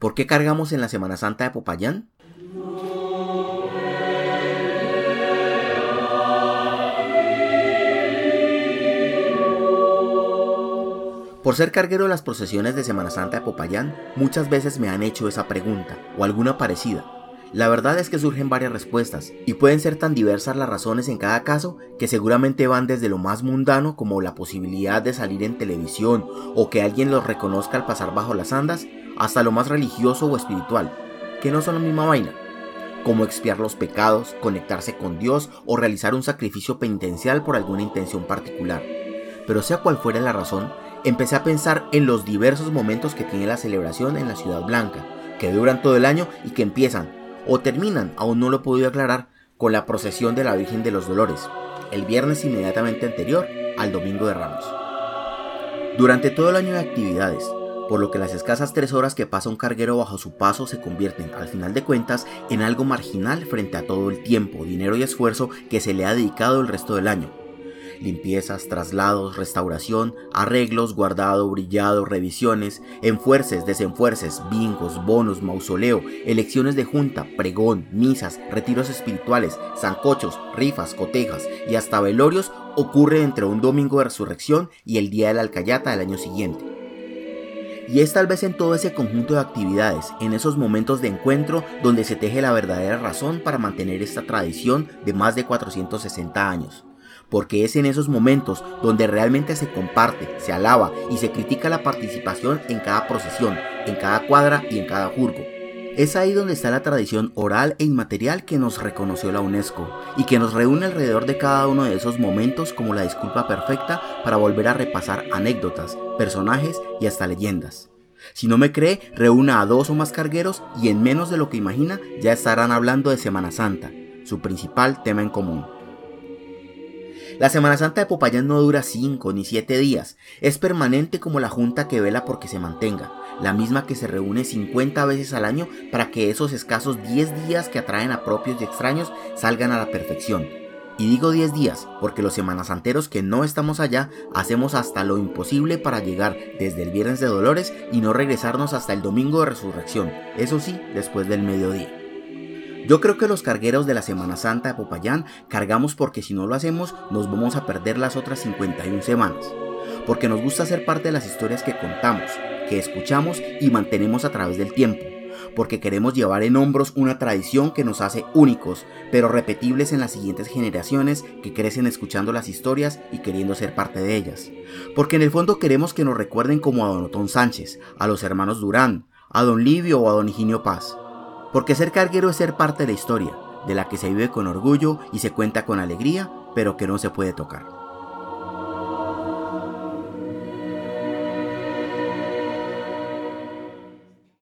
¿Por qué cargamos en la Semana Santa de Popayán? Por ser carguero de las procesiones de Semana Santa de Popayán, muchas veces me han hecho esa pregunta o alguna parecida. La verdad es que surgen varias respuestas y pueden ser tan diversas las razones en cada caso que seguramente van desde lo más mundano como la posibilidad de salir en televisión o que alguien los reconozca al pasar bajo las andas hasta lo más religioso o espiritual, que no son la misma vaina, como expiar los pecados, conectarse con Dios o realizar un sacrificio penitencial por alguna intención particular. Pero sea cual fuera la razón, empecé a pensar en los diversos momentos que tiene la celebración en la Ciudad Blanca, que duran todo el año y que empiezan o terminan, aún no lo he podido aclarar, con la procesión de la Virgen de los Dolores, el viernes inmediatamente anterior al Domingo de Ramos. Durante todo el año de actividades, por lo que las escasas tres horas que pasa un carguero bajo su paso se convierten, al final de cuentas, en algo marginal frente a todo el tiempo, dinero y esfuerzo que se le ha dedicado el resto del año, limpiezas, traslados, restauración, arreglos, guardado, brillado, revisiones, enfuerces, desenfuerces, bingos, bonos, mausoleo, elecciones de junta, pregón, misas, retiros espirituales, zancochos, rifas, cotejas y hasta velorios ocurre entre un domingo de resurrección y el día de la alcayata del año siguiente. Y es tal vez en todo ese conjunto de actividades, en esos momentos de encuentro, donde se teje la verdadera razón para mantener esta tradición de más de 460 años porque es en esos momentos donde realmente se comparte, se alaba y se critica la participación en cada procesión, en cada cuadra y en cada jurgo. Es ahí donde está la tradición oral e inmaterial que nos reconoció la UNESCO y que nos reúne alrededor de cada uno de esos momentos como la disculpa perfecta para volver a repasar anécdotas, personajes y hasta leyendas. Si no me cree, reúna a dos o más cargueros y en menos de lo que imagina ya estarán hablando de Semana Santa, su principal tema en común. La Semana Santa de Popayán no dura 5 ni 7 días, es permanente como la junta que vela porque se mantenga, la misma que se reúne 50 veces al año para que esos escasos 10 días que atraen a propios y extraños salgan a la perfección. Y digo 10 días porque los semanasanteros que no estamos allá hacemos hasta lo imposible para llegar desde el viernes de Dolores y no regresarnos hasta el domingo de resurrección, eso sí, después del mediodía. Yo creo que los cargueros de la Semana Santa de Popayán cargamos porque si no lo hacemos nos vamos a perder las otras 51 semanas. Porque nos gusta ser parte de las historias que contamos, que escuchamos y mantenemos a través del tiempo. Porque queremos llevar en hombros una tradición que nos hace únicos, pero repetibles en las siguientes generaciones que crecen escuchando las historias y queriendo ser parte de ellas. Porque en el fondo queremos que nos recuerden como a Don Otón Sánchez, a los hermanos Durán, a Don Livio o a Don Higinio Paz porque ser carguero es ser parte de la historia, de la que se vive con orgullo y se cuenta con alegría, pero que no se puede tocar.